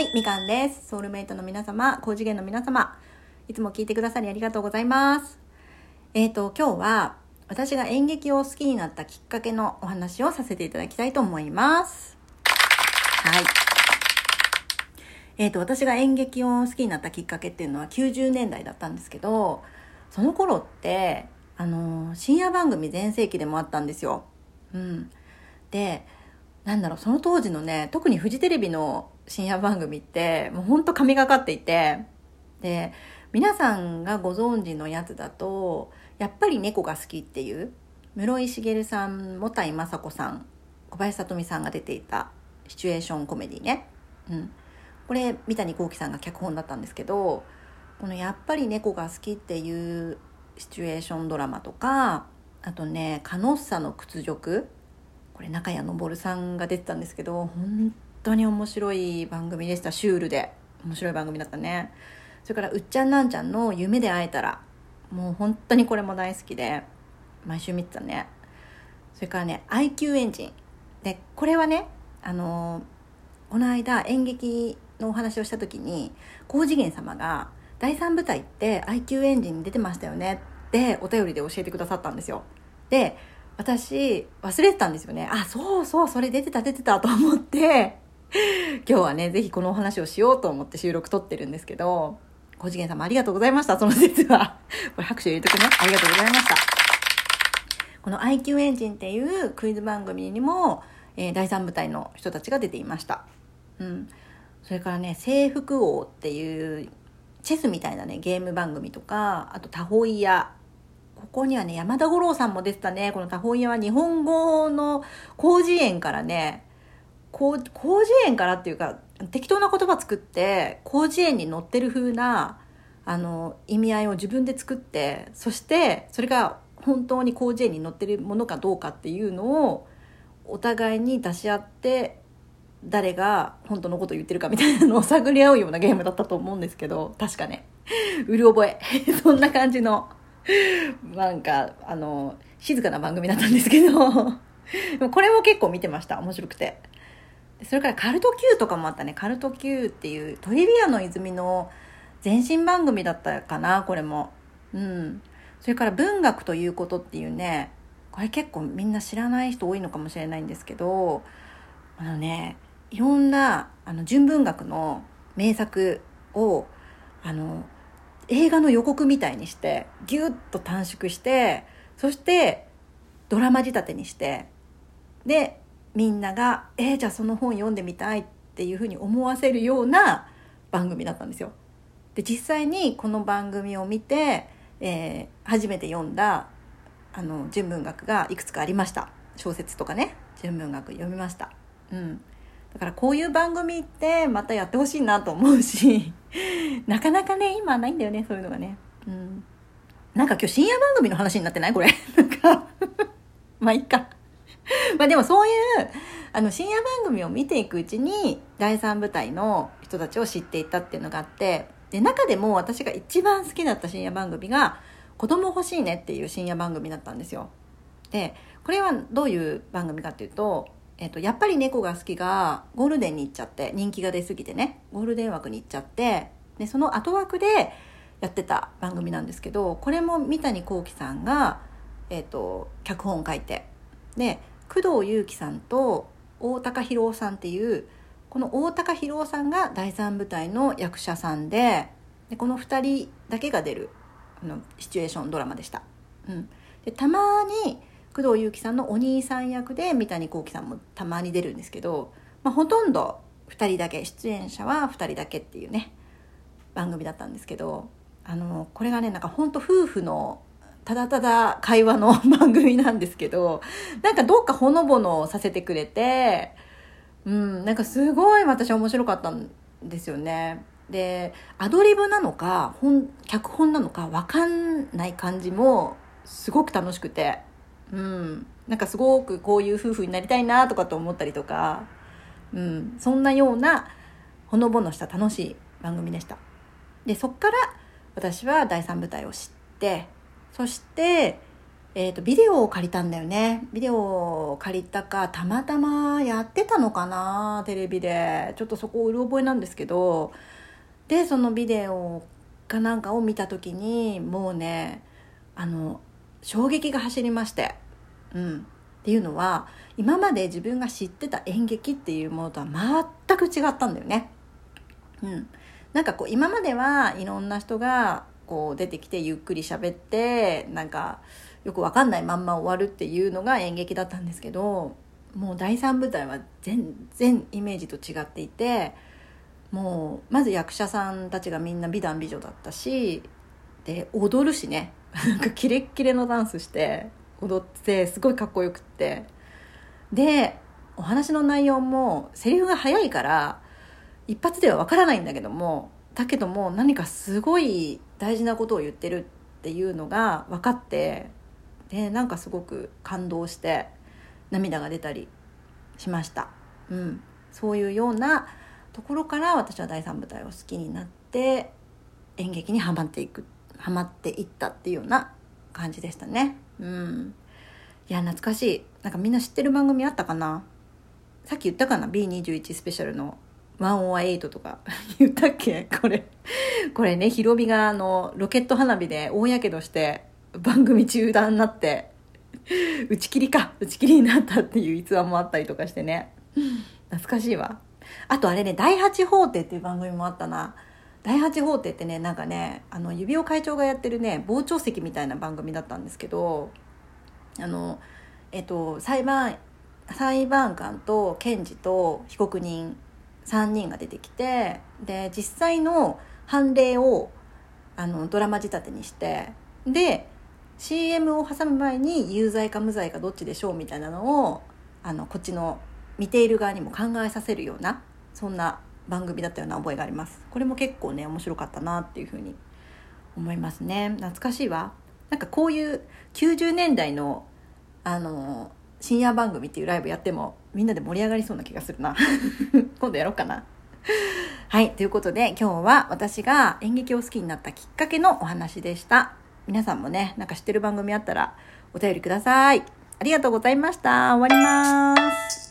はい、みかんです。ソウルメイトの皆様、高次元の皆様、いつも聞いてくださりありがとうございます。えっ、と、今日は私が演劇を好きになったきっかけのお話をさせていただきたいと思います。はい。えっ、と、私が演劇を好きになったきっかけっていうのは90年代だったんですけど、その頃って、あの、深夜番組全盛期でもあったんですよ。うん。で、なんだろう、その当時のね、特にフジテレビの深夜番組って、もうほんと神がかっていて、で、皆さんがご存知のやつだと、やっぱり猫が好きっていう、室井茂さん、もたいまさこさん、小林さとみさんが出ていたシチュエーションコメディね。うん。これ、三谷幸喜さんが脚本だったんですけど、このやっぱり猫が好きっていうシチュエーションドラマとか、あとね、カノッサの屈辱これ中谷昇さんが出てたんですけど本当に面白い番組でした。シュールで。面白い番組だったね。それから「うっちゃんなんちゃん」の「夢で会えたら」もう本当にこれも大好きで毎週見てたね。それからね IQ エンジン。でこれはねあのこの間演劇のお話をした時に高次元様が第3舞台って IQ エンジンに出てましたよねってお便りで教えてくださったんですよ。で私忘れてたんですよね。あそうそうそれ出てた出てたと思って。今日はねぜひこのお話をしようと思って収録撮ってるんですけど高次元様ありがとうございましたその説は。これ拍手入れとくね。ありがとうございました。この IQ エンジンっていうクイズ番組にも、えー第3部隊の人たちが出ていました。うん。それからね制服王っていうチェスみたいなねゲーム番組とかあとタホイヤここにはね、山田五郎さんも出てたね。このタホイヤは日本語の広辞苑からね、広辞苑からっていうか、適当な言葉作って、広辞苑に載ってる風な、あの、意味合いを自分で作って、そして、それが本当に広辞苑に載ってるものかどうかっていうのを、お互いに出し合って、誰が本当のこと言ってるかみたいなのを探り合うようなゲームだったと思うんですけど、確かね。うる覚え。そんな感じの。なんか、あの、静かな番組だったんですけど、でもこれも結構見てました。面白くて。それからカルト Q とかもあったね。カルト Q っていうトリビアの泉の前身番組だったかな、これも。うん。それから文学ということっていうね、これ結構みんな知らない人多いのかもしれないんですけど、あのね、いろんな、あの、純文学の名作を、あの、映画の予告みたいにしてギュッと短縮してそしてドラマ仕立てにしてでみんなが「えー、じゃあその本読んでみたい」っていうふうに思わせるような番組だったんですよ。で実際にこの番組を見て、えー初めて読んだあの純文学がいくつかありました小説とかね純文学読みました。うんだからこういう番組ってまたやってほしいなと思うし なかなかね今ないんだよねそういうのがね。うん。なんか今日深夜番組の話になってない？これ。なんか。まあいいか。まあでもそういうあの深夜番組を見ていくうちに第三部隊の人たちを知っていったっていうのがあってで中でも私が一番好きだった深夜番組が「子供欲しいね」っていう深夜番組だったんですよ。でこれはどういう番組かっていうとえっと、やっぱり猫が好きがゴールデンに行っちゃって人気が出すぎてねゴールデン枠に行っちゃってでその後枠でやってた番組なんですけどこれも三谷幸喜さんが、えっと、脚本書いてで工藤祐樹さんと大高博夫さんっていうこの大高博夫さんが第三部隊の役者さんででこの2人だけが出るあのシチュエーションドラマでした。うん、でたまに工藤祐樹さんのお兄さん役で三谷幸喜さんもたまに出るんですけど、まあ、ほとんど2人だけ出演者は2人だけっていうね番組だったんですけどあのこれがねなんか本当夫婦のただただ会話の 番組なんですけどなんかどっかほのぼのさせてくれてうんなんかすごい私面白かったんですよね。でアドリブなのか本脚本なのか分かんない感じもすごく楽しくて。うん、なんかすごくこういう夫婦になりたいなとかと思ったりとか、うん、そんなようなほのぼのした楽しい番組でしたでそっから私は第三部隊を知ってそしてえっ、と、ビデオを借りたんだよね。ビデオを借りたか、たまたまやってたのかな、テレビで。ちょっとそこをうる覚えなんですけど、で、そのビデオかなんかを見た時に、もうね、あの、衝撃が走りまして。うん。っていうのは、今まで自分が知ってた演劇っていうものとは全く違ったんだよね。うん。なんかこう、今まではいろんな人がこう出てきてゆっくり喋って、なんか、よくわかんないまんま終わるっていうのが演劇だったんですけどもう第3舞台は全然イメージと違っていてもうまず役者さんたちがみんな美男美女だったしで踊るしねなんかキレッキレのダンスして踊ってすごいかっこよくって。でお話の内容もセリフが早いから一発ではわからないんだけどもだけども何かすごい大事なことを言ってるっていうのが分かってでなんかすごく感動して涙が出たりしました、うん、そういうようなところから私は第三舞台を好きになって演劇にはまっていくはまっていったっていうような感じでしたね。うん。いや懐かしい。なんかみんな知ってる番組あったかな？さっき言ったかな？B21 スペシャルの108とか。言ったっけ？これ。これねヒロミがあのロケット花火で大やけどして番組中断になって、打ち切りか、打ち切りになったっていう逸話もあったりとかしてね。懐かしいわ。あとあれね、第八法廷っていう番組もあったな。第八法廷ってね、なんかね、あの、指輪会長がやってるね、傍聴席みたいな番組だったんですけど、あの、えっと、裁判、裁判官と検事と被告人3人が出てきて、で、実際の判例を、あの、ドラマ仕立てにして、で、CM を挟む前に有罪か無罪かどっちでしょうみたいなのをあのこっちの見ている側にも考えさせるようなそんな番組だったような覚えがありますこれも結構ね面白かったなっていうふうに思いますね懐かしいわなんかこういう90年代のあの深夜番組っていうライブやってもみんなで盛り上がりそうな気がするな 今度やろうかなはいということで今日は私が演劇を好きになったきっかけのお話でした皆さんもね、なんか知ってる番組あったらお便りください。ありがとうございました。終わります。